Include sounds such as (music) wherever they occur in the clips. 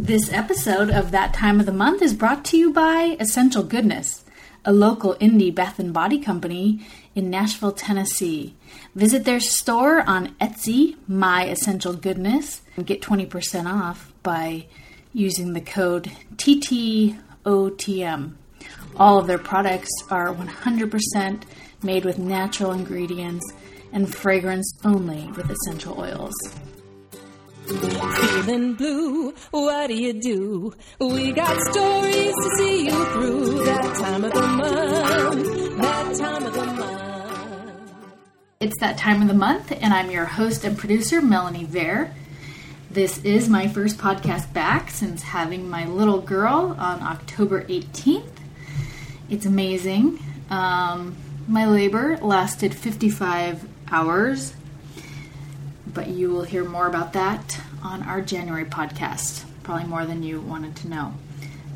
This episode of That Time of the Month is brought to you by Essential Goodness, a local indie bath and body company in Nashville, Tennessee. Visit their store on Etsy, My Essential Goodness, and get 20% off by using the code TTOTM. All of their products are 100% made with natural ingredients and fragrance only with essential oils. Feeling blue, what do you do? We got stories to see you through that time of the month, that time of the month. It's that time of the month, and I'm your host and producer, Melanie Vare. This is my first podcast back since having my little girl on October 18th. It's amazing. Um, my labor lasted 55 hours, but you will hear more about that on our January podcast, probably more than you wanted to know.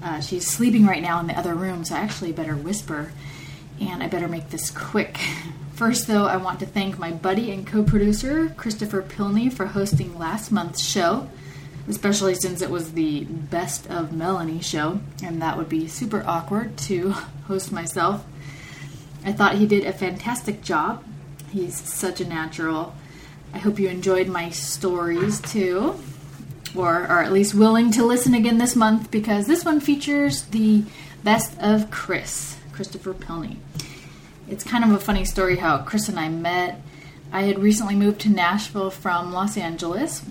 Uh, she's sleeping right now in the other room, so I actually better whisper and I better make this quick. (laughs) First, though, I want to thank my buddy and co producer, Christopher Pilney, for hosting last month's show, especially since it was the Best of Melanie show, and that would be super awkward to (laughs) host myself. I thought he did a fantastic job. He's such a natural. I hope you enjoyed my stories too, or are at least willing to listen again this month because this one features the Best of Chris, Christopher Pilney. It's kind of a funny story how Chris and I met. I had recently moved to Nashville from Los Angeles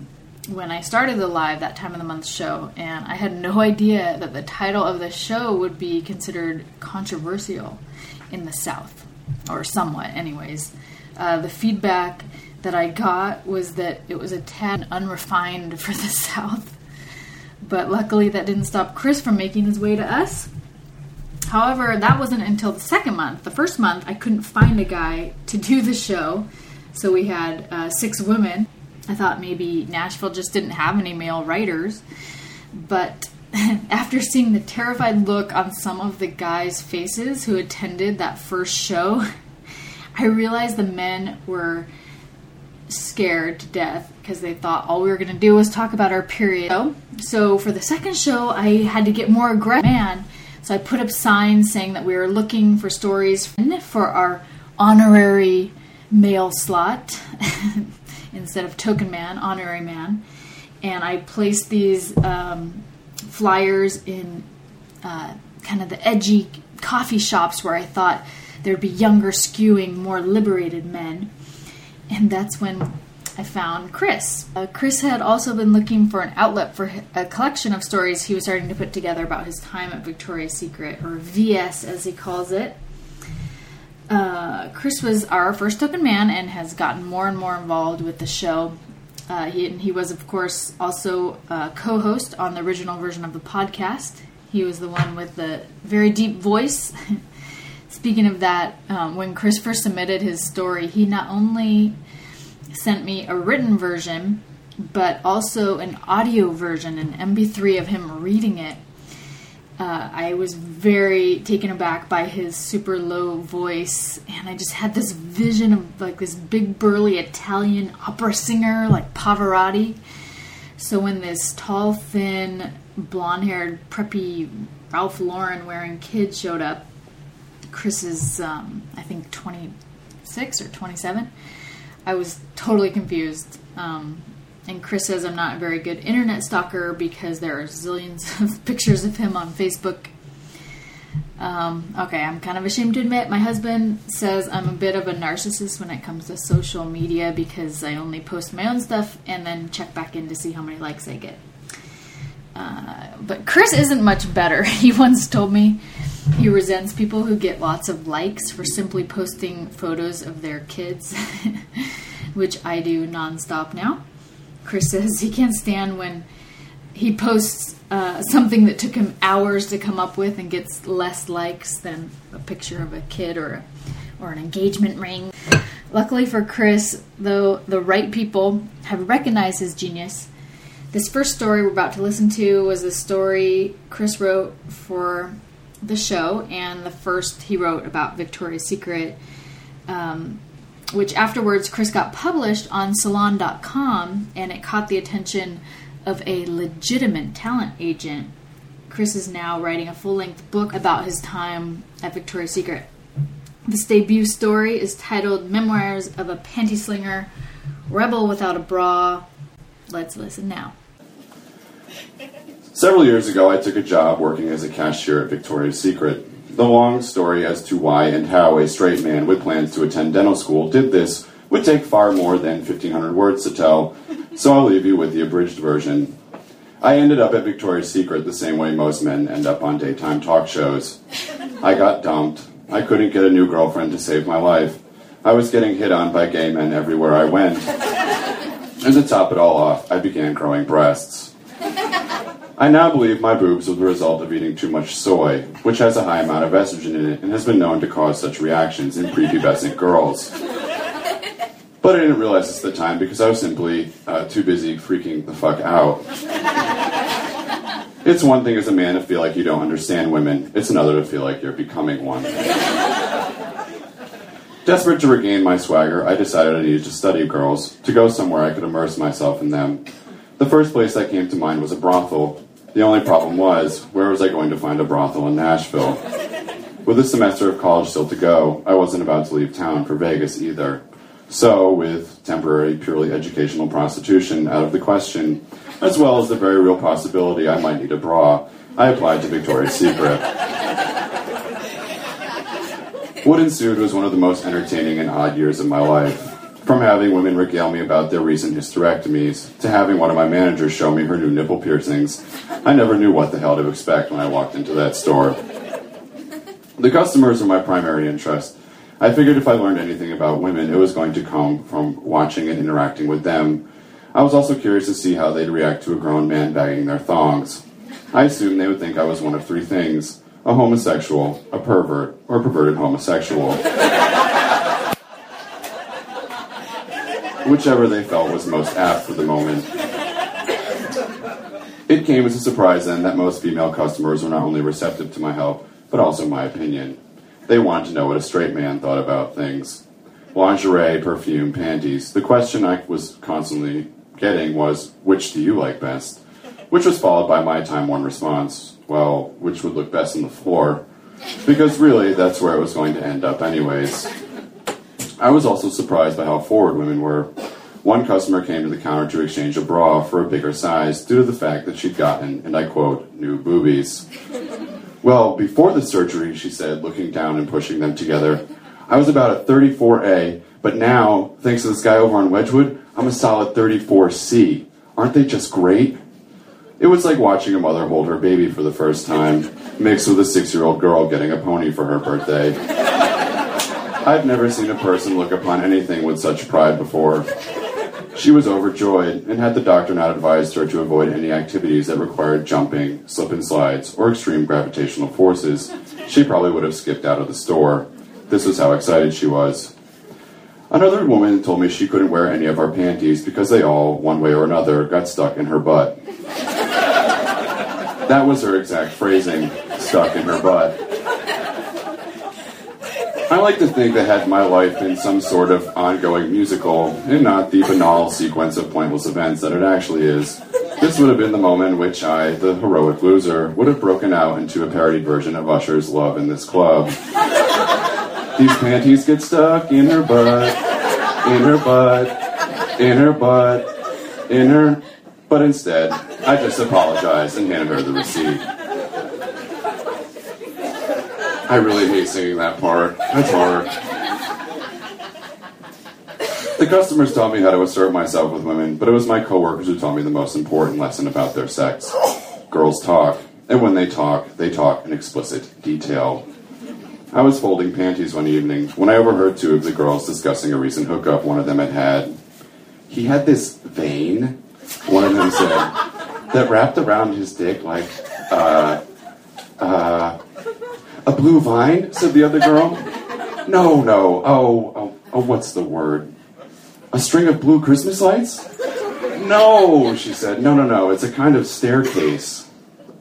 when I started the live that time of the month show, and I had no (laughs) idea that the title of the show would be considered controversial in the South, or somewhat, anyways. Uh, the feedback that I got was that it was a tad unrefined for the (laughs) South, but luckily that didn't stop Chris from making his way to us. However, that wasn't until the second month. The first month, I couldn't find a guy to do the show, so we had uh, six women. I thought maybe Nashville just didn't have any male writers, but (laughs) after seeing the terrified look on some of the guys' faces who attended that first show, (laughs) I realized the men were scared to death because they thought all we were going to do was talk about our period. So for the second show, I had to get more aggressive. Man, so I put up signs saying that we were looking for stories for our honorary male slot (laughs) instead of token man, honorary man. And I placed these um, flyers in uh, kind of the edgy coffee shops where I thought there'd be younger, skewing, more liberated men. And that's when I found Chris. Uh, Chris had also been looking for an outlet for a collection of stories he was starting to put together about his time at Victoria's Secret, or VS as he calls it. Uh, Chris was our first token man and has gotten more and more involved with the show. Uh, he, he was, of course, also a co host on the original version of the podcast. He was the one with the very deep voice. (laughs) Speaking of that, um, when Chris first submitted his story, he not only sent me a written version, but also an audio version, an MP3 of him reading it. Uh, I was very taken aback by his super low voice, and I just had this vision of like this big burly Italian opera singer like Pavarotti. So when this tall, thin, blonde-haired, preppy Ralph Lauren wearing kid showed up, Chris is um, I think 26 or 27 I was totally confused. Um, and Chris says I'm not a very good internet stalker because there are zillions (laughs) of pictures of him on Facebook. Um, okay, I'm kind of ashamed to admit my husband says I'm a bit of a narcissist when it comes to social media because I only post my own stuff and then check back in to see how many likes I get. Uh, but Chris isn't much better. (laughs) He once told me he resents people who get lots of likes for simply posting photos of their kids, (laughs) which I do nonstop now. Chris says he can't stand when he posts uh, something that took him hours to come up with and gets less likes than a picture of a kid or a, or an engagement ring. Luckily for Chris, though, the right people have recognized his genius. This first story we're about to listen to was a story Chris wrote for the show, and the first he wrote about Victoria's Secret, um, which afterwards Chris got published on Salon.com, and it caught the attention of a legitimate talent agent. Chris is now writing a full length book about his time at Victoria's Secret. This debut story is titled Memoirs of a Panty Slinger, Rebel Without a Bra. Let's listen now. (laughs) Several years ago, I took a job working as a cashier at Victoria's Secret. The long story as to why and how a straight man with plans to attend dental school did this would take far more than 1,500 words to tell, so I'll leave you with the abridged version. I ended up at Victoria's Secret the same way most men end up on daytime talk shows. I got dumped. I couldn't get a new girlfriend to save my life. I was getting hit on by gay men everywhere I went. And to top it all off, I began growing breasts. I now believe my boobs were the result of eating too much soy, which has a high amount of estrogen in it and has been known to cause such reactions in prepubescent girls. But I didn't realize this at the time because I was simply uh, too busy freaking the fuck out. It's one thing as a man to feel like you don't understand women, it's another to feel like you're becoming one. Desperate to regain my swagger, I decided I needed to study girls, to go somewhere I could immerse myself in them. The first place that came to mind was a brothel. The only problem was, where was I going to find a brothel in Nashville? With a semester of college still to go, I wasn't about to leave town for Vegas either. So, with temporary, purely educational prostitution out of the question, as well as the very real possibility I might need a bra, I applied to Victoria's Secret. What ensued was one of the most entertaining and odd years of my life. From having women regale me about their recent hysterectomies, to having one of my managers show me her new nipple piercings, I never knew what the hell to expect when I walked into that store. The customers were my primary interest. I figured if I learned anything about women, it was going to come from watching and interacting with them. I was also curious to see how they'd react to a grown man bagging their thongs. I assumed they would think I was one of three things a homosexual, a pervert, or a perverted homosexual. Whichever they felt was most apt for the moment. It came as a surprise then that most female customers were not only receptive to my help, but also my opinion. They wanted to know what a straight man thought about things. Lingerie, perfume, panties. The question I was constantly getting was, which do you like best? Which was followed by my time worn response, well, which would look best on the floor? Because really, that's where it was going to end up, anyways. I was also surprised by how forward women were. One customer came to the counter to exchange a bra for a bigger size due to the fact that she'd gotten, and I quote, new boobies. (laughs) Well, before the surgery, she said, looking down and pushing them together, I was about a 34A, but now, thanks to this guy over on Wedgewood, I'm a solid 34C. Aren't they just great? It was like watching a mother hold her baby for the first time, mixed with a six year old girl getting a pony for her birthday. I've never seen a person look upon anything with such pride before. She was overjoyed, and had the doctor not advised her to avoid any activities that required jumping, slip and slides, or extreme gravitational forces, she probably would have skipped out of the store. This was how excited she was. Another woman told me she couldn't wear any of our panties because they all, one way or another, got stuck in her butt. That was her exact phrasing stuck in her butt. I like to think that had my life been some sort of ongoing musical and not the banal sequence of pointless events that it actually is, this would have been the moment in which I, the heroic loser, would have broken out into a parodied version of Usher's Love in This Club. These panties get stuck in her butt, in her butt, in her butt, in her. But instead, I just apologized and handed her the receipt. I really hate singing that part. That's hard. The customers taught me how to assert myself with women, but it was my coworkers who taught me the most important lesson about their sex. Girls talk, and when they talk, they talk in explicit detail. I was folding panties one evening when I overheard two of the girls discussing a recent hookup one of them had had. He had this vein, one of them said, that wrapped around his dick like, uh, uh, a blue vine, said the other girl. No, no, oh, oh, oh, what's the word? A string of blue Christmas lights? No, she said. No, no, no, it's a kind of staircase.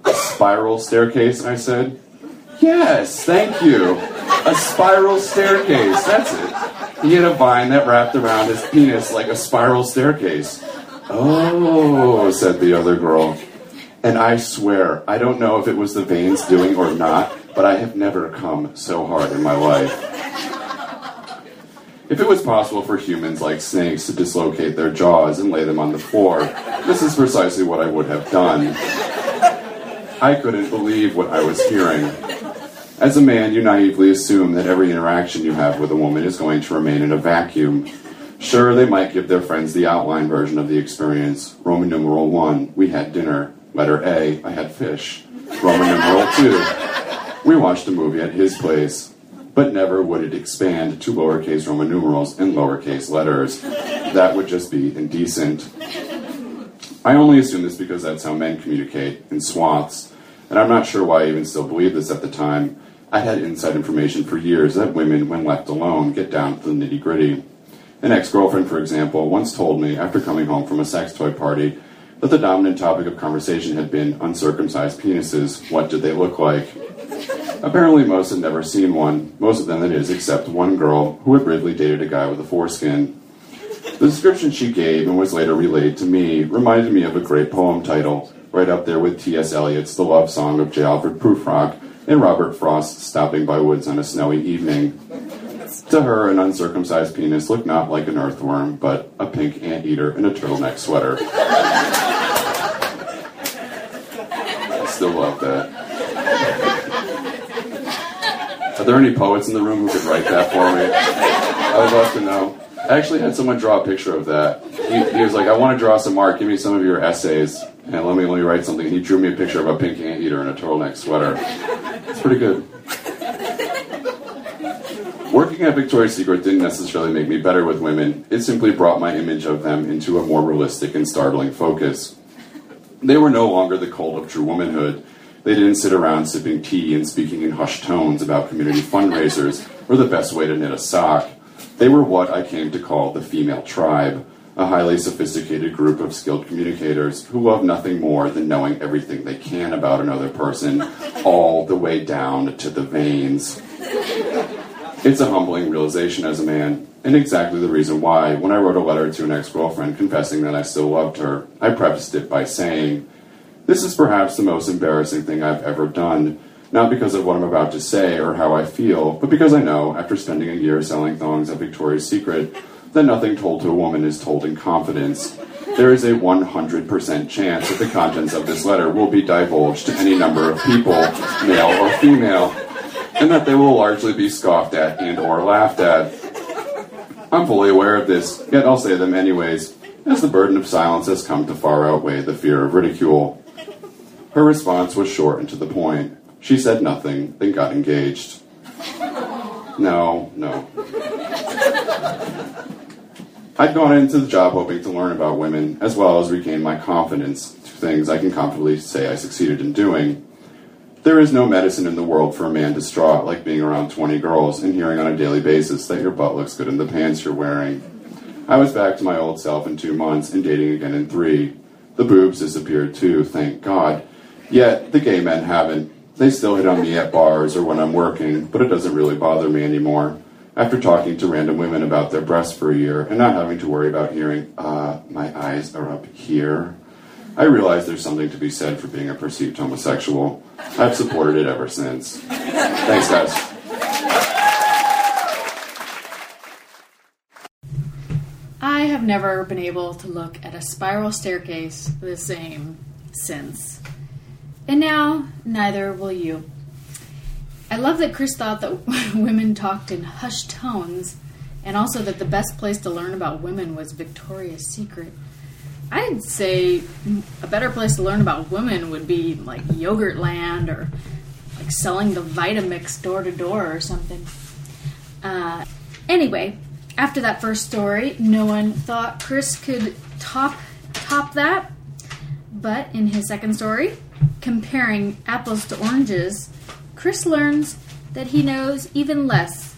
A spiral staircase, I said. Yes, thank you. A spiral staircase, that's it. He had a vine that wrapped around his penis like a spiral staircase. Oh, said the other girl. And I swear, I don't know if it was the veins doing or not, but I have never come so hard in my life. If it was possible for humans like snakes to dislocate their jaws and lay them on the floor, this is precisely what I would have done. I couldn't believe what I was hearing. As a man, you naively assume that every interaction you have with a woman is going to remain in a vacuum. Sure, they might give their friends the outline version of the experience. Roman numeral 1, we had dinner. Letter A, I had fish. Roman numeral 2, we watched a movie at his place. But never would it expand to lowercase Roman numerals and lowercase letters. That would just be indecent. I only assume this because that's how men communicate, in swaths. And I'm not sure why I even still believed this at the time. I had inside information for years that women, when left alone, get down to the nitty gritty. An ex girlfriend, for example, once told me, after coming home from a sex toy party, that the dominant topic of conversation had been uncircumcised penises. What did they look like? Apparently, most had never seen one, most of them, that is, except one girl who had briefly dated a guy with a foreskin. The description she gave and was later relayed to me reminded me of a great poem title, right up there with T.S. Eliot's The Love Song of J. Alfred Prufrock and Robert Frost's Stopping by Woods on a Snowy Evening. To her, an uncircumcised penis looked not like an earthworm, but a pink anteater in a turtleneck sweater. I still love that. Are there any poets in the room who could write that for me? I would love to know. I actually had someone draw a picture of that. He, he was like, I want to draw some art. Give me some of your essays. And let me, let me write something. And he drew me a picture of a pink anteater in a turtleneck sweater. It's pretty good. Working at Victoria's Secret didn't necessarily make me better with women. It simply brought my image of them into a more realistic and startling focus. They were no longer the cult of true womanhood. They didn't sit around sipping tea and speaking in hushed tones about community fundraisers or the best way to knit a sock. They were what I came to call the female tribe, a highly sophisticated group of skilled communicators who love nothing more than knowing everything they can about another person, all the way down to the veins. It's a humbling realization as a man, and exactly the reason why, when I wrote a letter to an ex girlfriend confessing that I still loved her, I prefaced it by saying, This is perhaps the most embarrassing thing I've ever done, not because of what I'm about to say or how I feel, but because I know, after spending a year selling thongs at Victoria's Secret, that nothing told to a woman is told in confidence. There is a 100% chance that the contents of this letter will be divulged to any number of people, male or female, and that they will largely be scoffed at and or laughed at. I'm fully aware of this, yet I'll say them anyways, as the burden of silence has come to far outweigh the fear of ridicule. Her response was short and to the point. She said nothing, then got engaged. No, no. I'd gone into the job hoping to learn about women, as well as regain my confidence, two things I can confidently say I succeeded in doing. There is no medicine in the world for a man distraught like being around 20 girls and hearing on a daily basis that your butt looks good in the pants you're wearing. I was back to my old self in two months and dating again in three. The boobs disappeared too, thank God. Yet, the gay men haven't. They still hit on me at bars or when I'm working, but it doesn't really bother me anymore. After talking to random women about their breasts for a year and not having to worry about hearing, uh, my eyes are up here, I realize there's something to be said for being a perceived homosexual. I've supported it ever since. Thanks, guys. I have never been able to look at a spiral staircase the same since. And now, neither will you. I love that Chris thought that (laughs) women talked in hushed tones, and also that the best place to learn about women was Victoria's Secret. I'd say a better place to learn about women would be like Yogurtland or like selling the Vitamix door to door or something. Uh, anyway, after that first story, no one thought Chris could top top that. But in his second story, comparing apples to oranges, Chris learns that he knows even less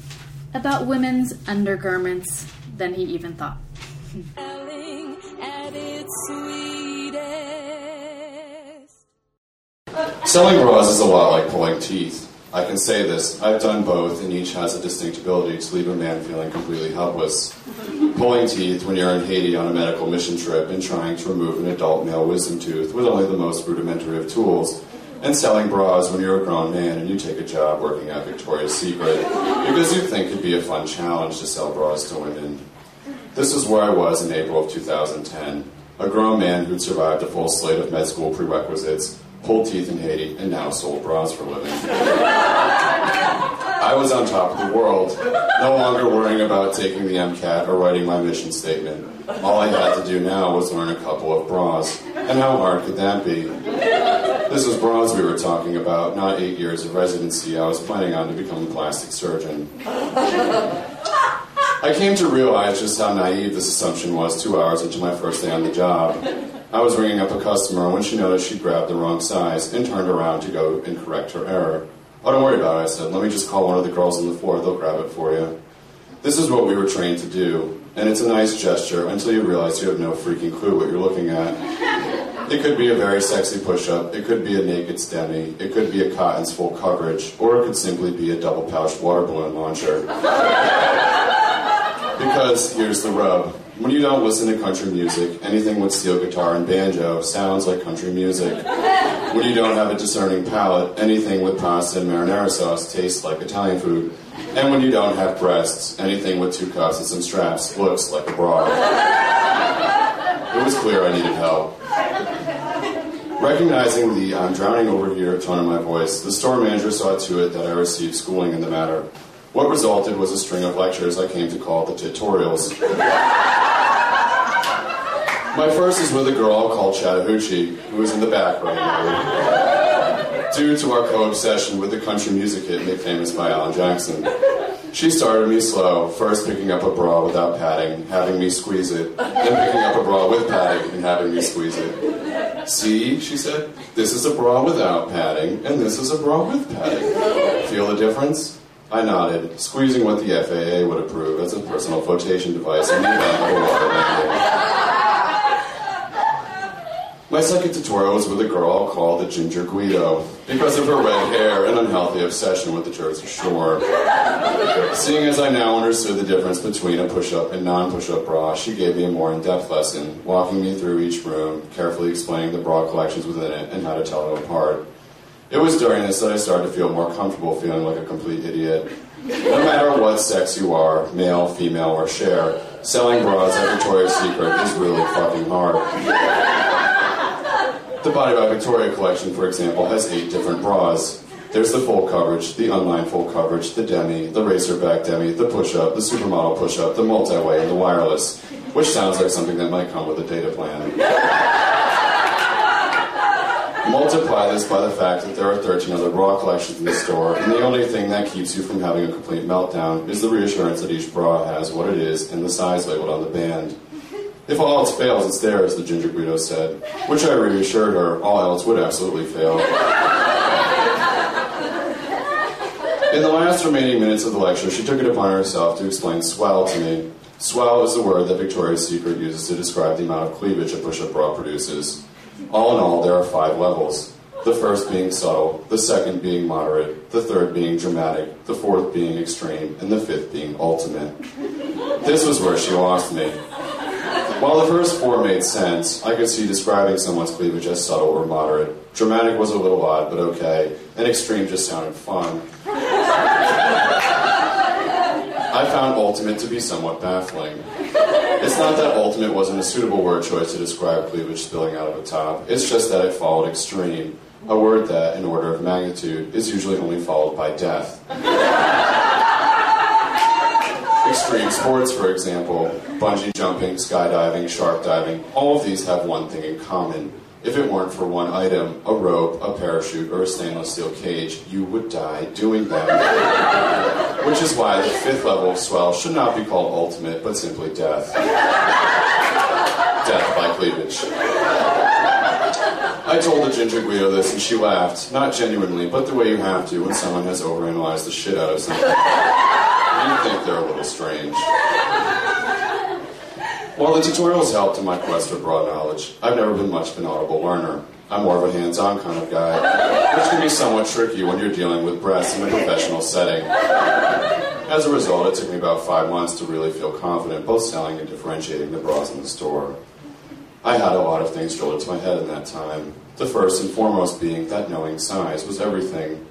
about women's undergarments than he even thought. (laughs) At its sweetest. Selling bras is a lot like pulling teeth. I can say this I've done both, and each has a distinct ability to leave a man feeling completely helpless. Pulling teeth when you're in Haiti on a medical mission trip and trying to remove an adult male wisdom tooth with only the most rudimentary of tools. And selling bras when you're a grown man and you take a job working at Victoria's Secret because you think it'd be a fun challenge to sell bras to women. This is where I was in April of 2010, a grown man who'd survived a full slate of med school prerequisites, pulled teeth in Haiti, and now sold bras for a living. I was on top of the world, no longer worrying about taking the MCAT or writing my mission statement. All I had to do now was learn a couple of bras. And how hard could that be? This was bras we were talking about, not eight years of residency. I was planning on to become a plastic surgeon. I came to realize just how naive this assumption was two hours into my first day on the job. I was ringing up a customer when she noticed she'd grabbed the wrong size and turned around to go and correct her error. Oh, don't worry about it, I said. Let me just call one of the girls on the floor. They'll grab it for you. This is what we were trained to do, and it's a nice gesture until you realize you have no freaking clue what you're looking at. It could be a very sexy push up, it could be a naked STEMI, it could be a cotton's full coverage, or it could simply be a double pouched water balloon launcher. (laughs) Because here's the rub. When you don't listen to country music, anything with steel guitar and banjo sounds like country music. When you don't have a discerning palate, anything with pasta and marinara sauce tastes like Italian food. And when you don't have breasts, anything with two cuffs and some straps looks like a bra. It was clear I needed help. Recognizing the I'm drowning over here tone in my voice, the store manager saw to it that I received schooling in the matter. What resulted was a string of lectures I came to call the tutorials. My first is with a girl called Chattahoochee, who is in the back right now. Due to our co-obsession with the country music hit made famous by Alan Jackson. She started me slow, first picking up a bra without padding, having me squeeze it, then picking up a bra with padding and having me squeeze it. See, she said, this is a bra without padding, and this is a bra with padding. Feel the difference? I nodded, squeezing what the FAA would approve as a personal flotation device in the event of a water landing. My second tutorial was with a girl called the Ginger Guido because of her red hair and unhealthy obsession with the Jersey Shore. Seeing as I now understood the difference between a push-up and non-push-up bra, she gave me a more in-depth lesson, walking me through each room, carefully explaining the bra collections within it and how to tell them apart. It was during this that I started to feel more comfortable feeling like a complete idiot. No matter what sex you are, male, female, or Cher, selling bras at Victoria's Secret is really fucking hard. The Body by Victoria collection, for example, has eight different bras. There's the full coverage, the unlined full coverage, the demi, the racer back demi, the push-up, the supermodel push-up, the multi-way, and the wireless, which sounds like something that might come with a data plan. Multiply this by the fact that there are 13 other bra collections in the store, and the only thing that keeps you from having a complete meltdown is the reassurance that each bra has what it is and the size labeled on the band. If all else fails, it's theirs, the Ginger Guido said, which I reassured her all else would absolutely fail. In the last remaining minutes of the lecture, she took it upon herself to explain swell to me. Swell is the word that Victoria's Secret uses to describe the amount of cleavage a push-up bra produces. All in all, there are five levels. The first being subtle, the second being moderate, the third being dramatic, the fourth being extreme, and the fifth being ultimate. This was where she lost me. While the first four made sense, I could see describing someone's cleavage as subtle or moderate. Dramatic was a little odd, but okay, and extreme just sounded fun. I found ultimate to be somewhat baffling. It's not that ultimate wasn't a suitable word choice to describe cleavage spilling out of a top, it's just that it followed extreme, a word that, in order of magnitude, is usually only followed by death. Extreme sports, for example, bungee jumping, skydiving, shark diving, all of these have one thing in common. If it weren't for one item, a rope, a parachute, or a stainless steel cage, you would die doing them. Which is why the fifth level of swell should not be called ultimate, but simply death. death by cleavage. I told the Ginger Guido this and she laughed, not genuinely, but the way you have to when someone has overanalyzed the shit out of something. You think they're a little strange. While the tutorials helped in my quest for broad knowledge, I've never been much of an audible learner. I'm more of a hands-on kind of guy. which can be somewhat tricky when you're dealing with breasts in a professional setting. As a result, it took me about five months to really feel confident both selling and differentiating the bras in the store. I had a lot of things drilled into my head in that time. The first and foremost being that knowing size was everything.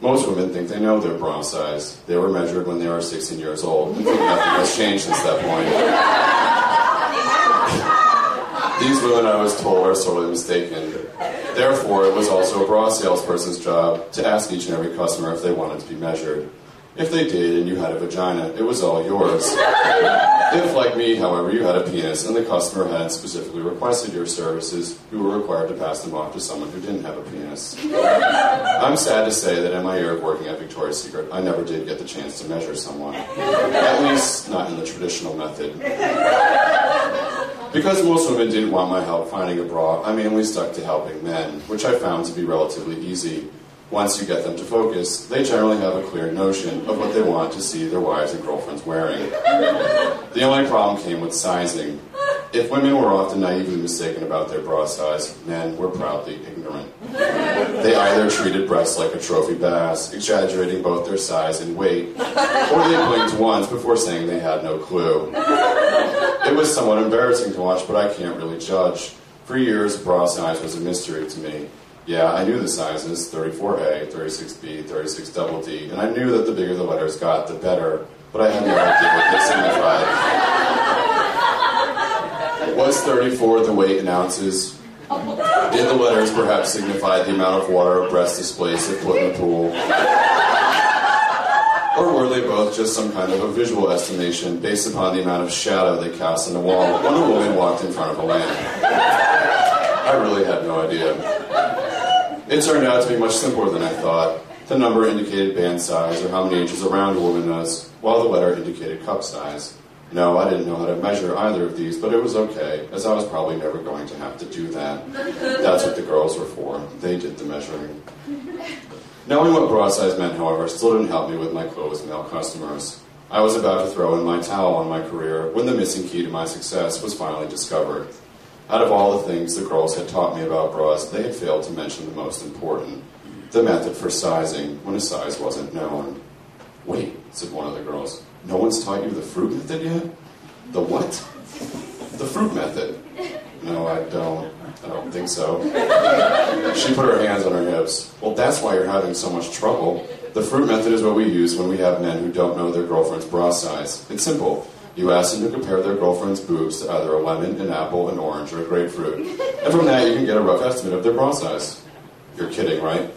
Most women think they know their bra size. They were measured when they were 16 years old, and nothing has changed since that point. These women, I was told, are sorely mistaken. Therefore, it was also a bra salesperson's job to ask each and every customer if they wanted to be measured. If they did and you had a vagina, it was all yours. If, like me, however, you had a penis and the customer hadn't specifically requested your services, you were required to pass them off to someone who didn't have a penis. I'm sad to say that in my year of working at Victoria's Secret, I never did get the chance to measure someone. At least, not in the traditional method. Because most women didn't want my help finding a bra, I mainly stuck to helping men, which I found to be relatively easy. Once you get them to focus, they generally have a clear notion of what they want to see their wives and girlfriends wearing. The only problem came with sizing. If women were often naively mistaken about their bra size, men were proudly ignorant. They either treated breasts like a trophy bass, exaggerating both their size and weight, or they blinked once before saying they had no clue. It was somewhat embarrassing to watch, but I can't really judge. For years, bra size was a mystery to me. Yeah, I knew the sizes 34A, 36B, 36D, and I knew that the bigger the letters got, the better, but I had no idea what they signified. Was 34 the weight in ounces? Did the letters perhaps signify the amount of water a breast displaced if put in the pool? Or were they both just some kind of a visual estimation based upon the amount of shadow they cast on the wall when a woman walked in front of a lamp? I really had no idea. It turned out to be much simpler than I thought. The number indicated band size, or how many inches around a woman was, while the letter indicated cup size. No, I didn't know how to measure either of these, but it was okay, as I was probably never going to have to do that. That's what the girls were for. They did the measuring. Knowing what bra size meant, however, still didn't help me with my closed male customers. I was about to throw in my towel on my career when the missing key to my success was finally discovered. Out of all the things the girls had taught me about bras, they had failed to mention the most important the method for sizing when a size wasn't known. Wait, said one of the girls, no one's taught you the fruit method yet? The what? The fruit method. No, I don't. I don't think so. She put her hands on her hips. Well, that's why you're having so much trouble. The fruit method is what we use when we have men who don't know their girlfriend's bra size. It's simple. You ask them to compare their girlfriend's boobs to either a lemon, an apple, an orange, or a grapefruit. And from that, you can get a rough estimate of their bra size. You're kidding, right?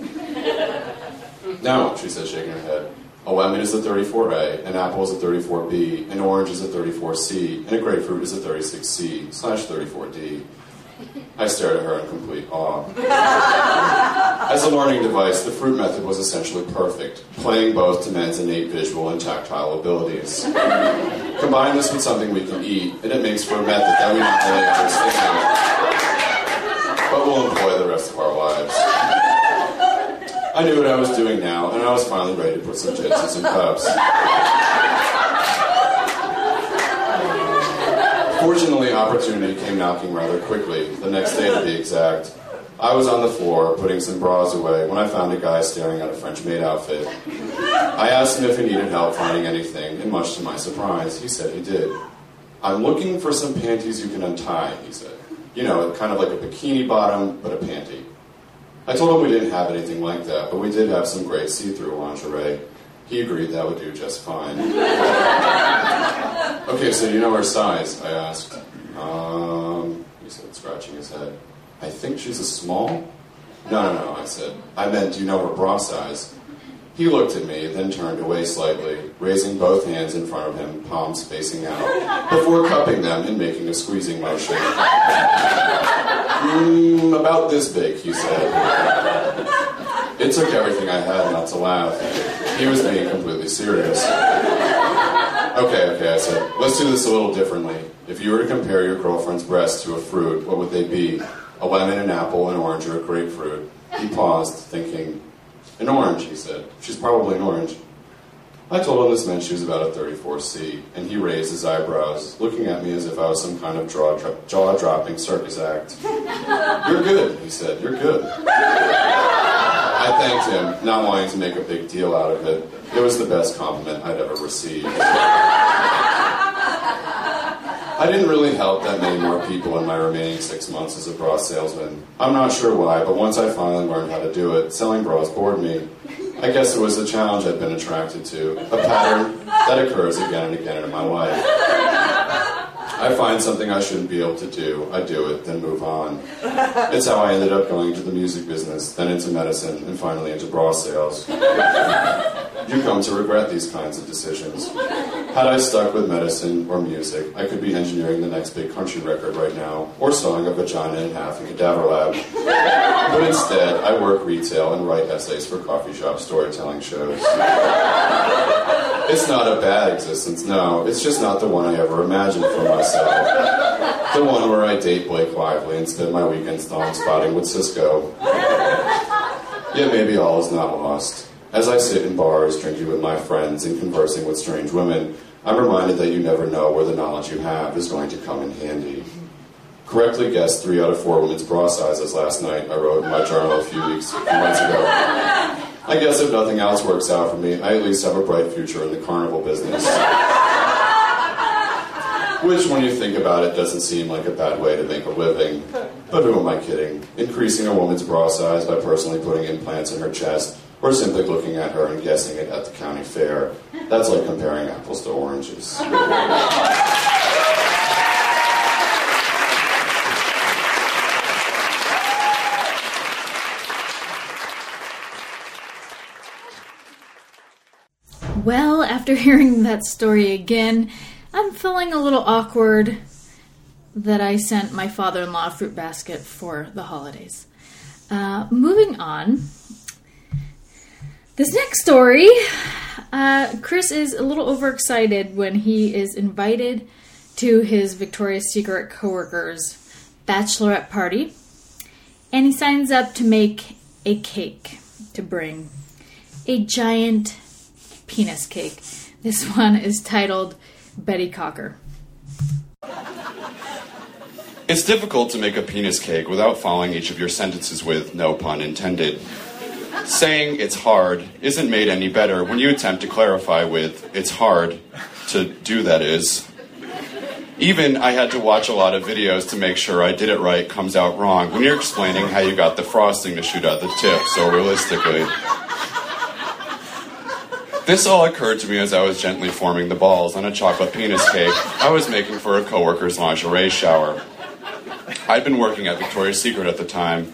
No, she said, shaking her head. A lemon is a 34A, an apple is a 34B, an orange is a 34C, and a grapefruit is a 36C slash 34D. I stared at her in complete awe. (laughs) As a learning device, the fruit method was essentially perfect, playing both to men's innate visual and tactile abilities. Combine this with something we can eat, and it makes for a method that we don't really understand, but we'll employ the rest of our lives. I knew what I was doing now, and I was finally ready to put some tits in cups. Fortunately, opportunity came knocking rather quickly, the next day to be exact. I was on the floor putting some bras away when I found a guy staring at a French maid outfit. I asked him if he needed help finding anything, and much to my surprise, he said he did. I'm looking for some panties you can untie, he said. You know, kind of like a bikini bottom, but a panty. I told him we didn't have anything like that, but we did have some great see through lingerie. He agreed that would do just fine. (laughs) okay, so you know her size? I asked. Um, he said, scratching his head. I think she's a small? No, no, no, I said. I meant, do you know her bra size? He looked at me, then turned away slightly, raising both hands in front of him, palms facing out, before cupping them and making a squeezing motion. Mm, about this big, he said. It took everything I had not to laugh. He was being completely serious. Okay, okay, I said, let's do this a little differently. If you were to compare your girlfriend's breasts to a fruit, what would they be? A lemon, an apple, an orange, or a grapefruit? He paused, thinking, an orange, he said. She's probably an orange. I told him this meant she was about a 34C, and he raised his eyebrows, looking at me as if I was some kind of jaw dropping circus act. (laughs) You're good, he said. You're good. I thanked him, not wanting to make a big deal out of it. It was the best compliment I'd ever received. I didn't really help that many more people in my remaining six months as a bra salesman. I'm not sure why, but once I finally learned how to do it, selling bras bored me. I guess it was a challenge I'd been attracted to, a pattern that occurs again and again in my life. I find something I shouldn't be able to do, I do it, then move on. (laughs) It's how I ended up going into the music business, then into medicine, and finally into bra sales. (laughs) You come to regret these kinds of decisions. Had I stuck with medicine or music, I could be engineering the next big country record right now, or sawing a vagina in half in Cadaver Lab. (laughs) But instead, I work retail and write essays for coffee shop storytelling shows. It's not a bad existence, no. It's just not the one I ever imagined for myself. The one where I date Blake Lively and spend my weekends thong spotting with Sisqó. Yet maybe all is not lost. As I sit in bars, drinking with my friends, and conversing with strange women, I'm reminded that you never know where the knowledge you have is going to come in handy. Correctly guessed three out of four women's bra sizes last night, I wrote in my journal a few weeks, a few months ago. I guess if nothing else works out for me, I at least have a bright future in the carnival business. (laughs) Which, when you think about it, doesn't seem like a bad way to make a living. But who am I kidding? Increasing a woman's bra size by personally putting implants in her chest or simply looking at her and guessing it at the county fair. That's like comparing apples to oranges. (laughs) Well, after (laughs) hearing that story again, I'm feeling a little awkward that I sent my father in law a fruit basket for the holidays. Uh, moving on, this next story, uh, Chris is a little overexcited when he is invited to his Victoria's Secret coworkers' bachelorette party, and he signs up to make a cake to bring a giant penis cake. This one is titled Betty Cocker. It's difficult to make a penis cake without following each of your sentences with no pun intended. Saying it's hard isn't made any better when you attempt to clarify with it's hard to do that is. Even I had to watch a lot of videos to make sure I did it right comes out wrong when you're explaining how you got the frosting to shoot out the tip so realistically. This all occurred to me as I was gently forming the balls on a chocolate penis cake I was making for a coworker's lingerie shower. I'd been working at Victoria's Secret at the time,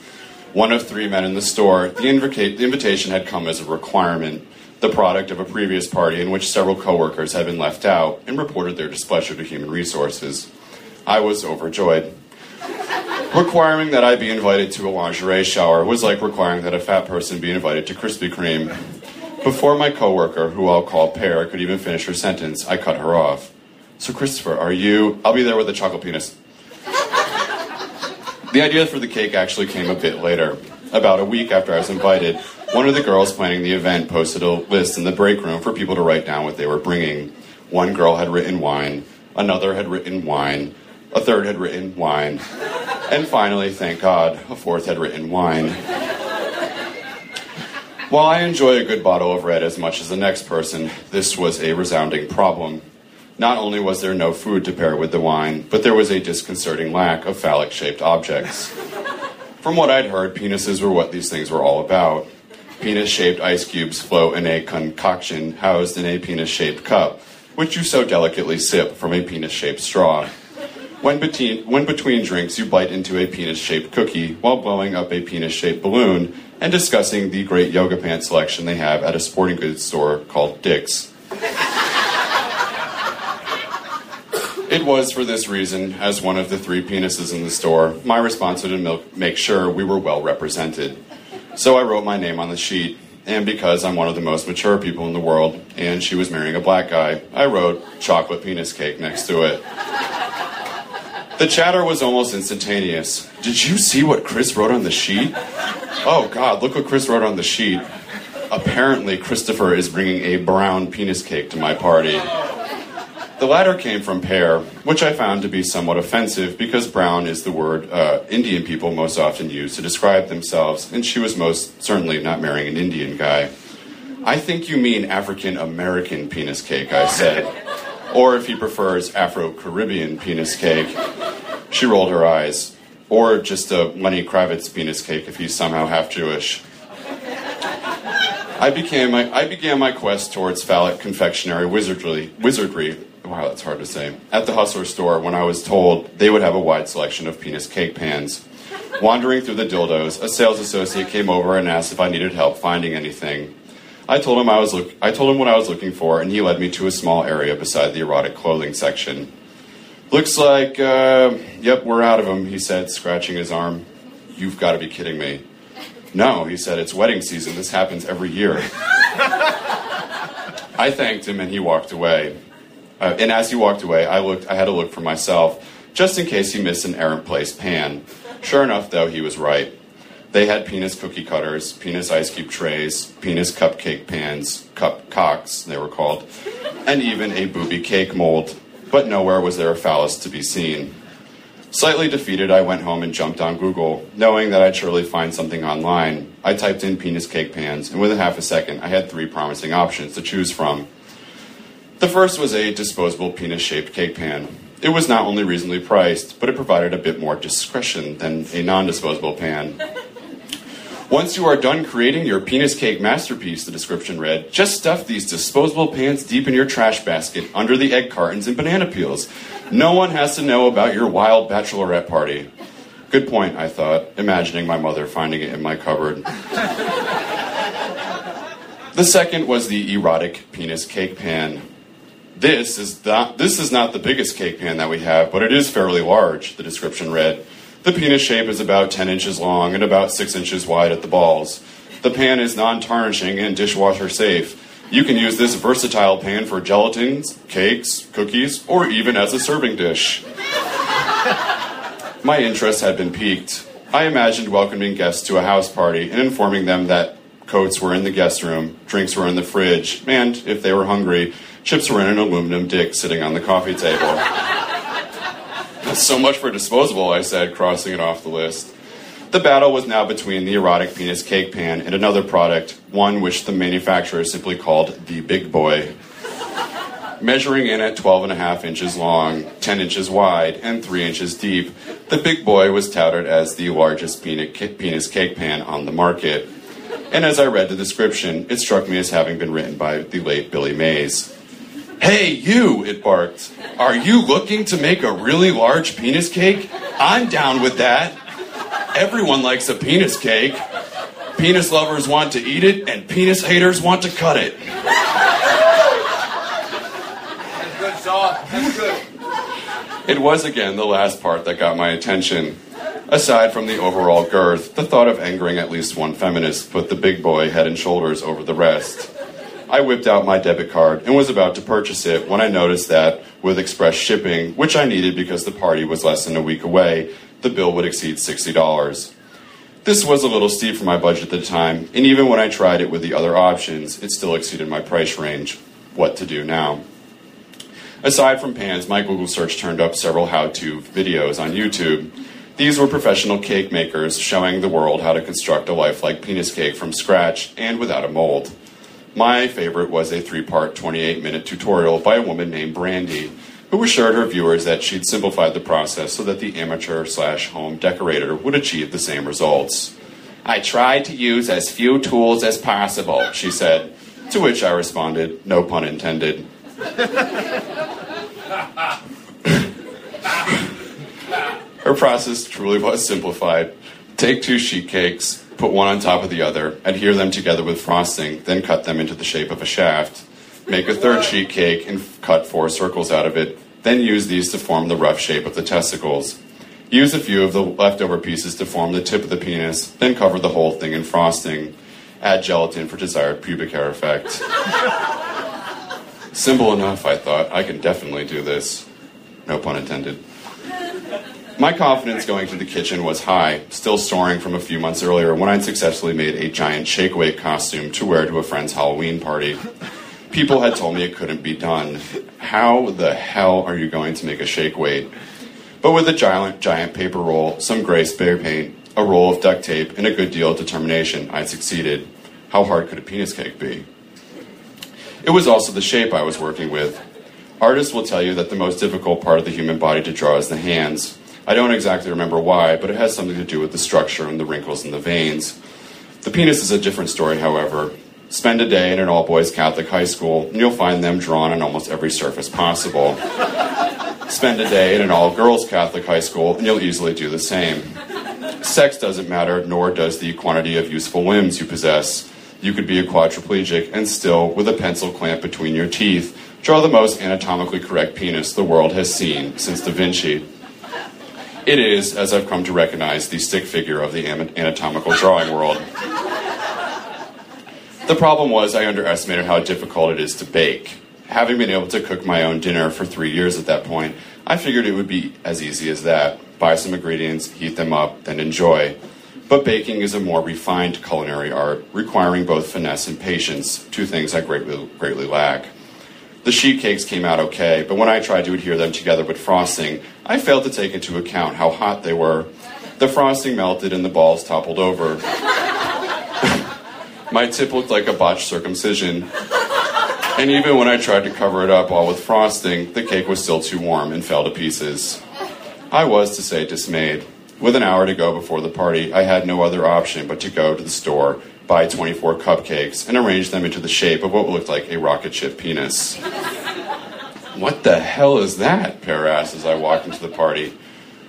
one of three men in the store, the, the invitation had come as a requirement, the product of a previous party in which several coworkers had been left out and reported their displeasure to human resources. I was overjoyed. Requiring that I be invited to a lingerie shower was like requiring that a fat person be invited to Krispy Kreme. Before my coworker, who I'll call Pear, could even finish her sentence, I cut her off. So, Christopher, are you? I'll be there with a chocolate penis. The idea for the cake actually came a bit later. About a week after I was invited, one of the girls planning the event posted a list in the break room for people to write down what they were bringing. One girl had written wine, another had written wine, a third had written wine, and finally, thank God, a fourth had written wine. While I enjoy a good bottle of red as much as the next person, this was a resounding problem. Not only was there no food to pair with the wine, but there was a disconcerting lack of phallic shaped objects. From what I'd heard, penises were what these things were all about. Penis shaped ice cubes float in a concoction housed in a penis shaped cup, which you so delicately sip from a penis shaped straw. When between, when between drinks, you bite into a penis shaped cookie while blowing up a penis shaped balloon and discussing the great yoga pant selection they have at a sporting goods store called Dick's. It was for this reason, as one of the three penises in the store, my responsibility to make sure we were well represented. So I wrote my name on the sheet, and because I'm one of the most mature people in the world, and she was marrying a black guy, I wrote chocolate penis cake next to it. The chatter was almost instantaneous. Did you see what Chris wrote on the sheet? Oh God, look what Chris wrote on the sheet. Apparently, Christopher is bringing a brown penis cake to my party. The latter came from pear, which I found to be somewhat offensive because brown is the word uh, Indian people most often use to describe themselves, and she was most certainly not marrying an Indian guy. I think you mean African American penis cake, I said. Or if he prefers Afro Caribbean penis cake. She rolled her eyes. Or just a Lenny Kravitz penis cake if he's somehow half Jewish. I began my, I began my quest towards phallic confectionery wizardry, wizardry. Wow, that's hard to say. At the Hustler store when I was told they would have a wide selection of penis cake pans. Wandering through the dildos, a sales associate came over and asked if I needed help finding anything. I told him I was look, I told him what I was looking for, and he led me to a small area beside the erotic clothing section. Looks like, uh, yep, we're out of them, he said, scratching his arm. You've got to be kidding me. No, he said, it's wedding season. This happens every year. (laughs) I thanked him and he walked away. Uh, and as he walked away, I looked. I had to look for myself, just in case he missed an errant placed pan. Sure enough, though, he was right. They had penis cookie cutters, penis ice cube trays, penis cupcake pans, cup cocks, they were called, and even a booby cake mold. But nowhere was there a phallus to be seen. Slightly defeated, I went home and jumped on Google, knowing that I'd surely find something online. I typed in penis cake pans, and within half a second, I had three promising options to choose from. The first was a disposable penis shaped cake pan. It was not only reasonably priced, but it provided a bit more discretion than a non disposable pan. Once you are done creating your penis cake masterpiece, the description read, just stuff these disposable pans deep in your trash basket under the egg cartons and banana peels. No one has to know about your wild bachelorette party. Good point, I thought, imagining my mother finding it in my cupboard. the second was the erotic penis cake pan. This is not this is not the biggest cake pan that we have, but it is fairly large, the description read. The penis shape is about 10 inches long and about 6 inches wide at the balls. The pan is non tarnishing and dishwasher safe. You can use this versatile pan for gelatins, cakes, cookies, or even as a serving dish. (laughs) My interest had been piqued. I imagined welcoming guests to a house party and informing them that coats were in the guest room, drinks were in the fridge, and, if they were hungry, chips were in an aluminum dick sitting on the coffee table. So much for disposable, I said, crossing it off the list. The battle was now between the erotic penis cake pan and another product, one which the manufacturer simply called the Big Boy. Measuring in at 12 and a half inches long, 10 inches wide, and 3 inches deep, the Big Boy was touted as the largest penis cake pan on the market. And as I read the description, it struck me as having been written by the late Billy Mays. Hey, you, it barked. Are you looking to make a really large penis cake? I'm down with that. Everyone likes a penis cake. Penis lovers want to eat it, and penis haters want to cut it. That's good, Saw. That's good. It was again the last part that got my attention. Aside from the overall girth, the thought of angering at least one feminist put the big boy head and shoulders over the rest. I whipped out my debit card and was about to purchase it when I noticed that, with express shipping, which I needed because the party was less than a week away, the bill would exceed $60. This was a little steep for my budget at the time, and even when I tried it with the other options, it still exceeded my price range. What to do now? Aside from pans, my Google search turned up several how to videos on YouTube. These were professional cake makers showing the world how to construct a lifelike penis cake from scratch and without a mold. My favorite was a three part, 28 minute tutorial by a woman named Brandy, who assured her viewers that she'd simplified the process so that the amateur slash home decorator would achieve the same results. I tried to use as few tools as possible, she said, to which I responded, no pun intended. (laughs) Her process truly was simplified. Take two sheet cakes, put one on top of the other, adhere them together with frosting, then cut them into the shape of a shaft. Make a third sheet cake and cut four circles out of it, then use these to form the rough shape of the testicles. Use a few of the leftover pieces to form the tip of the penis, then cover the whole thing in frosting. Add gelatin for desired pubic hair effect. (laughs) Simple enough, I thought. I can definitely do this. No pun intended. My confidence going to the kitchen was high, still soaring from a few months earlier when I'd successfully made a giant shake weight costume to wear to a friend's Halloween party. People had told me it couldn't be done. How the hell are you going to make a shake weight? But with a giant, giant paper roll, some gray spray paint, a roll of duct tape, and a good deal of determination, I succeeded. How hard could a penis cake be? It was also the shape I was working with. Artists will tell you that the most difficult part of the human body to draw is the hands. I don't exactly remember why, but it has something to do with the structure and the wrinkles in the veins. The penis is a different story, however. Spend a day in an all boys Catholic high school, and you'll find them drawn on almost every surface possible. Spend a day in an all girls Catholic high school, and you'll easily do the same. Sex doesn't matter, nor does the quantity of useful limbs you possess. You could be a quadriplegic and still, with a pencil clamp between your teeth, draw the most anatomically correct penis the world has seen since Da Vinci. It is, as I've come to recognize, the stick figure of the anatomical drawing world. The problem was I underestimated how difficult it is to bake. Having been able to cook my own dinner for three years at that point, I figured it would be as easy as that. Buy some ingredients, heat them up, then enjoy. But baking is a more refined culinary art, requiring both finesse and patience, two things I greatly, greatly lack. The sheet cakes came out okay, but when I tried to adhere them together with frosting, I failed to take into account how hot they were. The frosting melted and the balls toppled over. (laughs) My tip looked like a botched circumcision. And even when I tried to cover it up all with frosting, the cake was still too warm and fell to pieces. I was, to say, dismayed. With an hour to go before the party, I had no other option but to go to the store, buy 24 cupcakes, and arrange them into the shape of what looked like a rocket ship penis. What the hell is that? Pear asked as I walked into the party.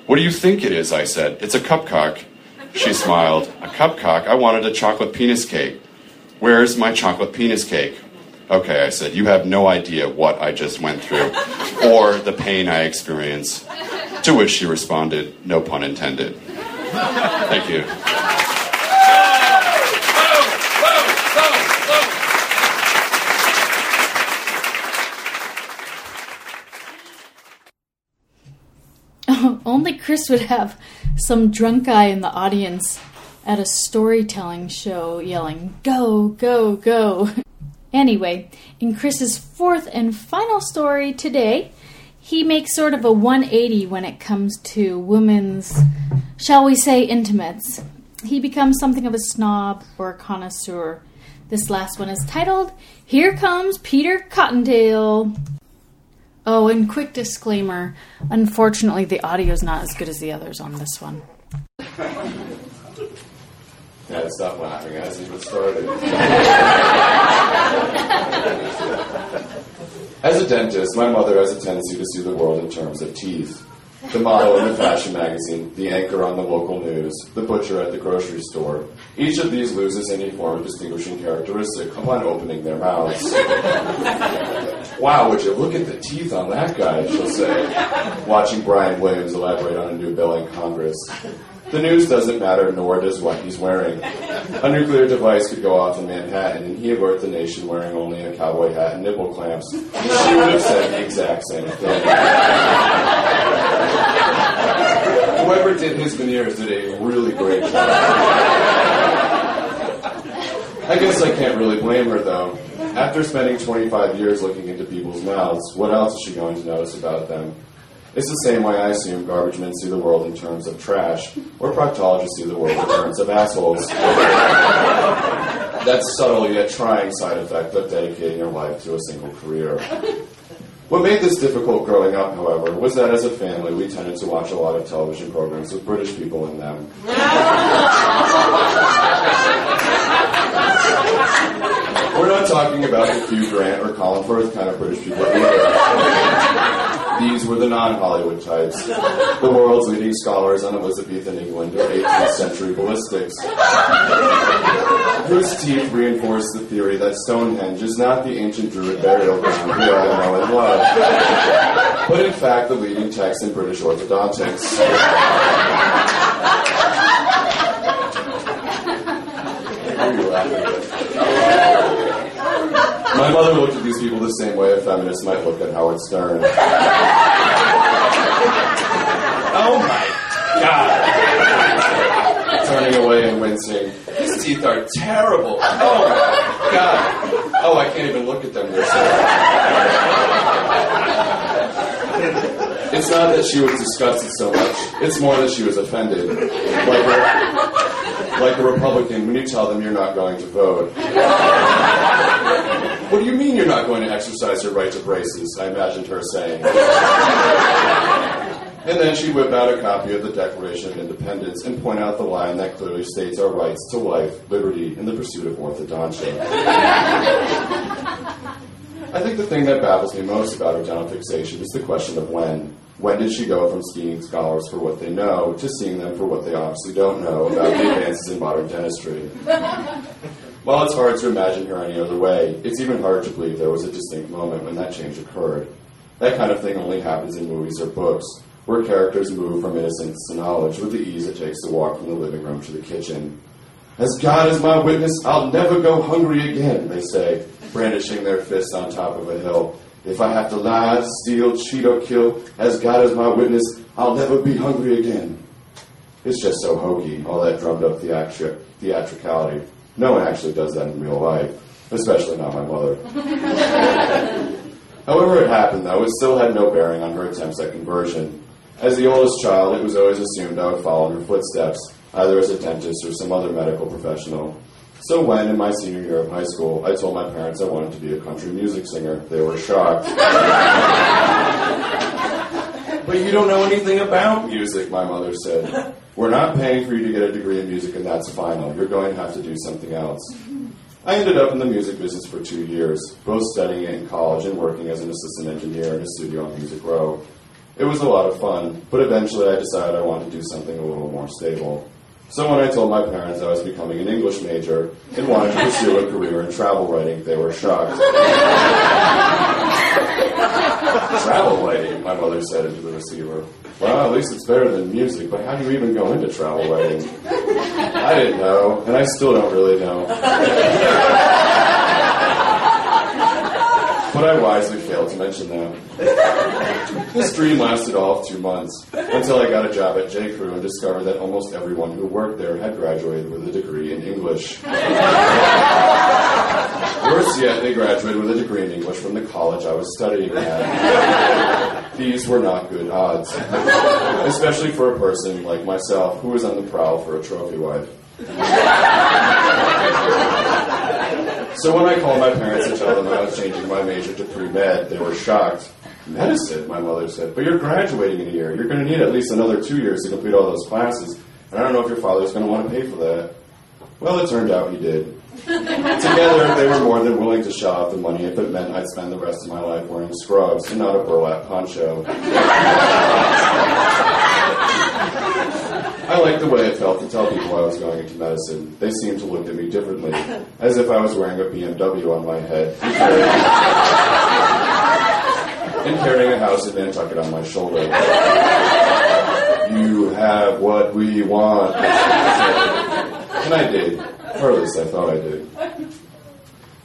What do you think it is? I said. It's a cupcock. She smiled. A cupcock? I wanted a chocolate penis cake. Where's my chocolate penis cake? Okay, I said, you have no idea what I just went through or the pain I experienced. To which she responded, no pun intended. Thank you. Only Chris would have some drunk guy in the audience at a storytelling show yelling, Go, go, go. Anyway, in Chris's fourth and final story today, he makes sort of a 180 when it comes to women's, shall we say, intimates. He becomes something of a snob or a connoisseur. This last one is titled, Here Comes Peter Cottontail. Oh, and quick disclaimer unfortunately, the audio is not as good as the others on this one. Yeah, stop laughing. Hasn't even started. (laughs) As a dentist, my mother has a tendency to see the world in terms of teeth. The model in the fashion magazine, the anchor on the local news, the butcher at the grocery store. Each of these loses any form of distinguishing characteristic upon opening their mouths. wow, would you look at the teeth on that guy, she'll say, watching Brian Williams elaborate on a new bill in Congress. The news doesn't matter, nor does what he's wearing. A nuclear device could go off in Manhattan, and he alert the nation wearing only a cowboy hat and nipple clamps. She would have said the exact same thing. Whoever did his veneers did a really great job. I guess I can't really blame her, though. After spending 25 years looking into people's mouths, what else is she going to notice about them? It's the same way I assume garbage men see the world in terms of trash, or proctologists see the world in terms of assholes. That's subtle yet trying side effect of dedicating your life to a single career. What made this difficult growing up, however, was that as a family we tended to watch a lot of television programs with British people in them. (laughs) We're not talking about the Hugh Grant or Colin Firth kind of British people either. These were the non-Hollywood types, the world's leading scholars on Elizabethan England or 18th century ballistics, whose teeth reinforce the theory that Stonehenge is not the ancient Druid burial ground we all know and love, but in fact the leading text in British orthodontics. Who are you laughing at? My mother looked at these people the same way a feminist might look at Howard Stern. (laughs) Oh my god. turning away and wincing. His teeth are terrible. Oh my god. Oh, I can't even look at them. It's not that she was disgusted so much. It's more that she was offended. Like a, like a Republican when you tell them you're not going to vote. What do you mean you're not going to exercise your right to braces? I imagined her saying. And then she'd whip out a copy of the Declaration of Independence and point out the line that clearly states our rights to life, liberty, and the pursuit of orthodontia. I think the thing that baffles me most about her dental fixation is the question of when. When did she go from seeing scholars for what they know to seeing them for what they obviously don't know about the advances in modern dentistry? While it's hard to imagine her any other way, it's even harder to believe there was a distinct moment when that change occurred. That kind of thing only happens in movies or books, where characters move from innocence to knowledge with the ease it takes to walk from the living room to the kitchen. As God is my witness, I'll never go hungry again, they say, brandishing their fists on top of a hill. If I have to lie, steal, cheat, or kill, as God is my witness, I'll never be hungry again. It's just so hokey, all that drummed up theatri- theatricality. No one actually does that in real life, especially not my mother. (laughs) However it happened, though, it still had no bearing on her attempts at conversion. As the oldest child, it was always assumed I would follow in her footsteps, either as a dentist or some other medical professional. So when, in my senior year of high school, I told my parents I wanted to be a country music singer, they were shocked. (laughs) but you don't know anything about music, my mother said. We're not paying for you to get a degree in music, and that's final. You're going to have to do something else. I ended up in the music business for two years, both studying it in college and working as an assistant engineer in a studio on Music Row. It was a lot of fun, but eventually I decided I wanted to do something a little more stable. So when I told my parents I was becoming an English major and wanted to pursue a career in travel writing, they were shocked. (laughs) travel writing, my mother said into the receiver. Well, at least it's better than music, but how do you even go into travel writing? I didn't know, and I still don't really know. But I wisely failed to mention that. This dream lasted all of two months, until I got a job at J. Crew and discovered that almost everyone who worked there had graduated with a degree in English. Worse yet, they graduated with a degree in English from the college I was studying at. These were not good odds, especially for a person like myself who was on the prowl for a trophy wife. So when I called my parents to tell them I was changing my major to pre-med, they were shocked. Medicine, my mother said, but you're graduating in a year. You're going to need at least another two years to complete all those classes. And I don't know if your father's going to want to pay for that. Well, it turned out he did. (laughs) Together, they were more than willing to shell out the money if it meant I'd spend the rest of my life wearing scrubs and not a burlap poncho. (laughs) I liked the way it felt to tell people I was going into medicine. They seemed to look at me differently, as if I was wearing a BMW on my head and carrying, a house in Nantucket on my shoulder. You have what we want. And I did. Or at least I thought I did.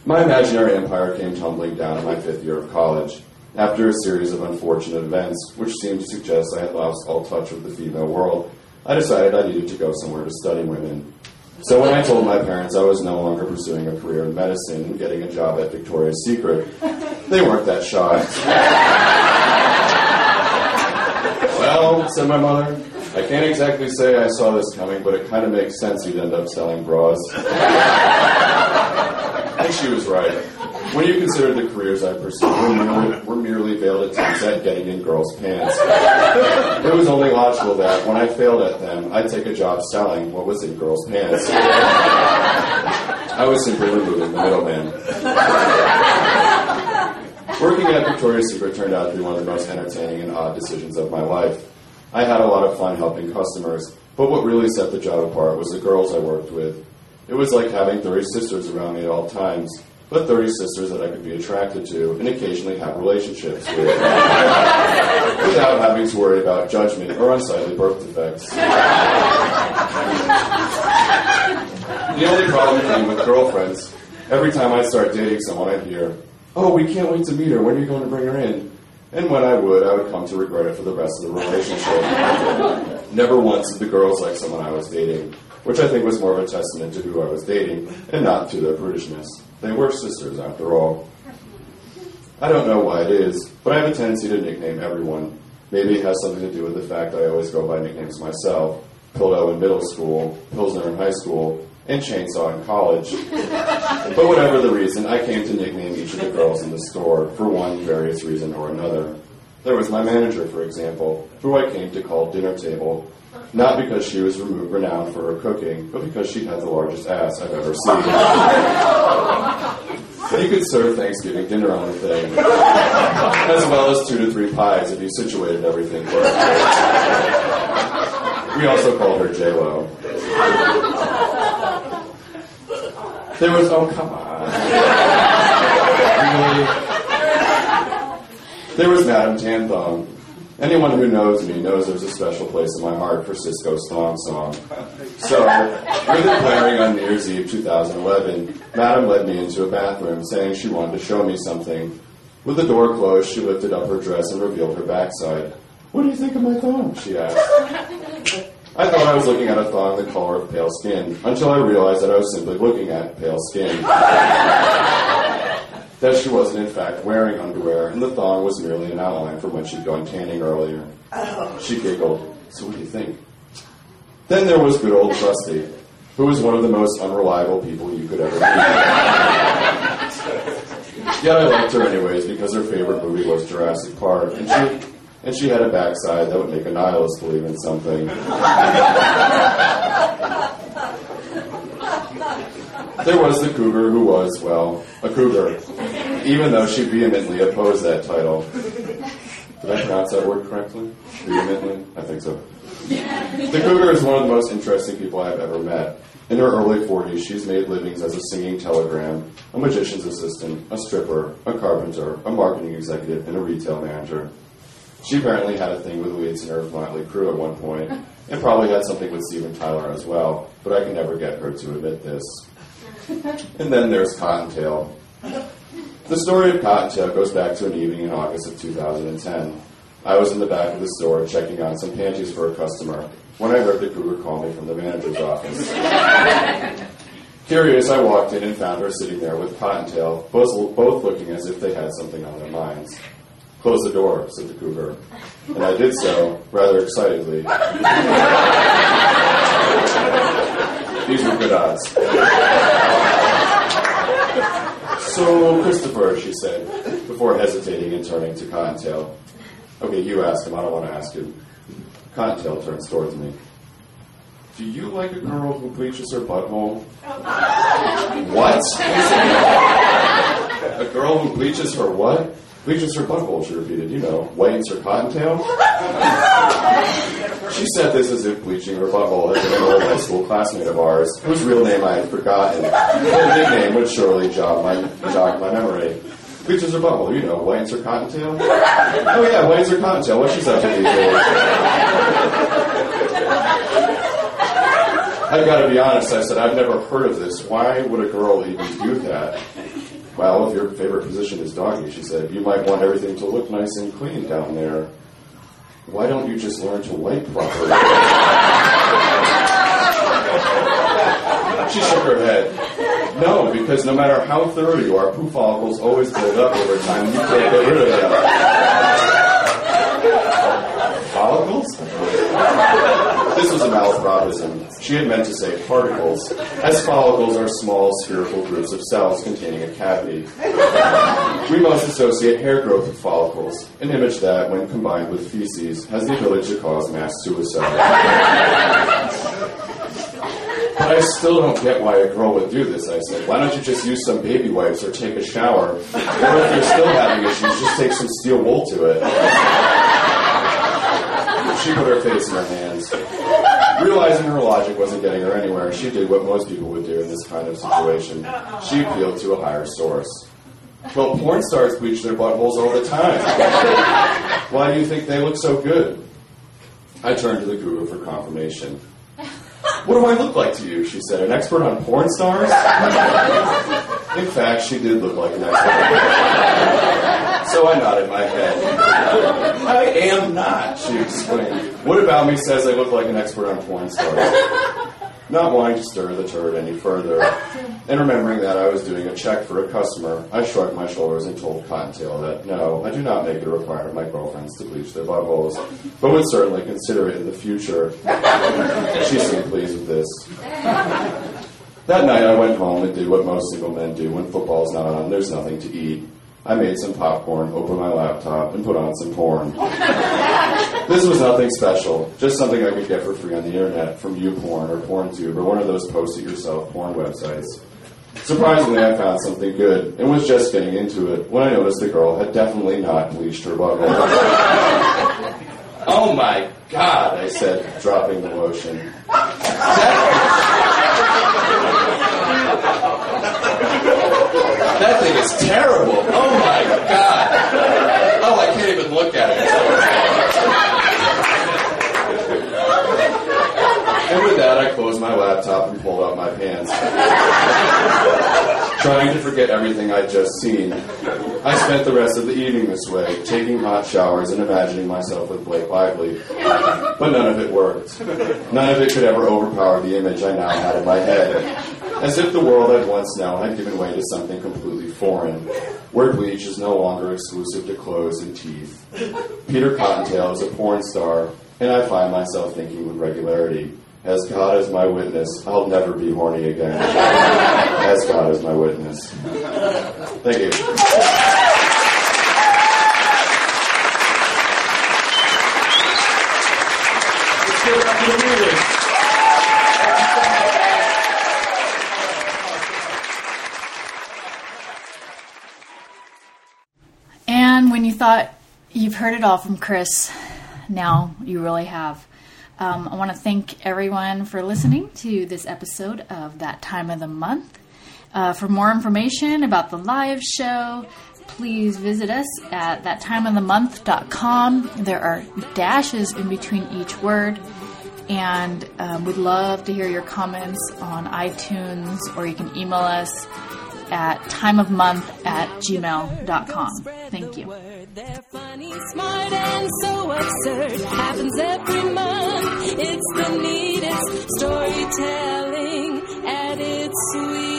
My imaginary empire came tumbling down in my fifth year of college after a series of unfortunate events, which seemed to suggest I had lost all touch with the female world. I decided I needed to go somewhere to study women. So when I told my parents I was no longer pursuing a career in medicine and getting a job at Victoria's Secret, they weren't that shocked. (laughs) well, said my mother, I can't exactly say I saw this coming, but it kind of makes sense you'd end up selling bras. (laughs) I think she was right. When you consider the careers I pursued were merely, were merely veiled attempts at getting in girls' pants, it was only logical that when I failed at them, I'd take a job selling what was in girls' pants. I was simply removing the middleman. Working at Victoria's Secret turned out to be one of the most entertaining and odd decisions of my life. I had a lot of fun helping customers, but what really set the job apart was the girls I worked with. It was like having 30 sisters around me at all times, but 30 sisters that I could be attracted to and occasionally have relationships with, (laughs) without having to worry about judgment or unsightly birth defects. The only problem came with girlfriends. Every time I'd start dating someone, I'd hear, Oh, we can't wait to meet her. When are you going to bring her in? And when I would, I would come to regret it for the rest of the relationship. Never once did the girls like someone I was dating. which I think was more of a testament to who I was dating and not to their prudishness. They were sisters, after all. I don't know why it is, but I have a tendency to nickname everyone. Maybe it has something to do with the fact I always go by nicknames myself. Pillow in middle school, Pilsner in high school, and Chainsaw in college. (laughs) but whatever the reason, I came to nickname each of the girls in the store for one various reason or another. There was my manager, for example, who I came to call dinner table, not because she was renowned for her cooking, but because she had the largest ass I've ever seen. (laughs) you could serve Thanksgiving dinner on the thing, as well as two to three pies if you situated everything correctly. We also called her J-Lo. There was, oh, come on. Really? There was Madame Tan Thong. Anyone who knows me knows there's a special place in my heart for Sisqó's thong song. So, with it blaring on New Year's Eve 2011, Madame led me into a bathroom saying she wanted to show me something. With the door closed, she lifted up her dress and revealed her backside. What do you think of my thong? she asked. I thought I was looking at a thong the color of pale skin, until I realized that I was simply looking at pale skin. That she wasn't, in fact, wearing underwear, and the thong was merely an outline from when she'd gone tanning earlier. Oh. She giggled. So what do you think? Then there was good old Trusty, who was one of the most unreliable people you could ever meet. Yet I liked her anyways because her favorite movie was Jurassic Park, and she and she had a backside that would make a nihilist believe in something. There was the cougar who was, well, a cougar, even though she vehemently opposed that title. Did I pronounce that word correctly? Vehemently? I think so. The cougar is one of the most interesting people I've ever met. In her early 40s, she's made livings as a singing telegram, a magician's assistant, a stripper, a carpenter, a marketing executive, and a retail manager. She apparently had a thing with lead singer of Motley Crue at one point, and probably had something with Steven Tyler as well, but I can never get her to admit this. And then there's Cottontail. The story of Cottontail goes back to an evening in August of 2010. I was in the back of the store checking on some panties for a customer when I heard the cougar call me from the manager's office. (laughs) Curious, I walked in and found her sitting there with Cottontail, both, both looking as if they had something on their minds. Close the door, said the cougar. And I did so, rather excitedly. (laughs) These were good odds. So, Christopher, she said, before hesitating and turning to Cottontail. Okay, you ask him, I don't want to ask him. Cottontail turns towards me. Do you like a girl who bleaches her butthole? what? a girl who bleaches her what? Bleaches her butthole, she repeated. You know, whitens her cottontail? She said this as if bleaching her butthole had an old high school classmate of ours, whose real name I had forgotten. Her nickname would surely jog my, jog my memory. Bleaches her butthole, you know, whitens her cottontail? Oh yeah, whitens her cottontail. What's she up to these days? I've got to be honest, I said, I've never heard of this. Why would a girl even do that? Well, if your favorite position is doggy, she said, you might want everything to look nice and clean down there. Why don't you just learn to wipe properly? she shook her head. No, because no matter how thorough you are, poo follicles always build up over time. You can't get rid of them. Follicles? This was a malapropism. She had meant to say particles, as follicles are small spherical groups of cells containing a cavity. We most associate hair growth with follicles, an image that, when combined with feces, has the ability to cause mass suicide. But I still don't get why a girl would do this, I said. Why don't you just use some baby wipes or take a shower? Or if you're still having issues, just take some steel wool to it. She put her face in her hands. Realizing her logic wasn't getting her anywhere, she did what most people would do in this kind of situation. She appealed to a higher source. Well, porn stars bleach their buttholes all the time. Why do you think they look so good? I turned to the guru for confirmation. What do I look like to you? She said. An expert on porn stars? In fact, she did look like an expert. So I nodded my head. I am not, she explained. What about me says I look like an expert on porn stars? (laughs) Not wanting to stir the turd any further, and remembering that I was doing a check for a customer, I shrugged my shoulders and told Cottontail that no, I do not make it a requirement of my girlfriends to bleach their buttholes, but would certainly consider it in the future. (laughs) she seemed pleased with this. That night I went home and did what most single men do when football's not on, there's nothing to eat. I made some popcorn, opened my laptop, and put on some porn. this was nothing special, just something I could get for free on the internet from YouPorn or PornTube or one of those post-it-yourself porn websites. Surprisingly, I found something good and was just getting into it when I noticed the girl had definitely not bleached her butthole. (laughs) oh my god, I said, dropping the lotion. That (laughs) thing is terrible. Oh my god. Oh, I can't even look at it. And with that, I closed my laptop and pulled out my pants. Trying to forget everything I'd just seen. I spent the rest of the evening this way, taking hot showers and imagining myself with Blake Lively. But none of it worked. None of it could ever overpower the image I now had in my head. As if the world I'd once known had given way to something completely foreign, where bleach is no longer exclusive to clothes and teeth. Peter Cottontail is a porn star, and I find myself thinking with regularity, as God is my witness, I'll never be horny again. (laughs) As God is my witness. Thank you. Let's give it up for the music. And when you thought you've heard it all from Chris, now you really have. Um, I want to thank everyone for listening to this episode of That Time of the Month. Uh, for more information about the live show, please visit us at thattimeofthemonth.com. There are dashes in between each word. And um, we'd love to hear your comments on iTunes, or you can email us at timeofmonth at gmail.com. Thank you. They're funny, smart, and so absurd. Happens every month. It's the neatest storytelling at its sweetest.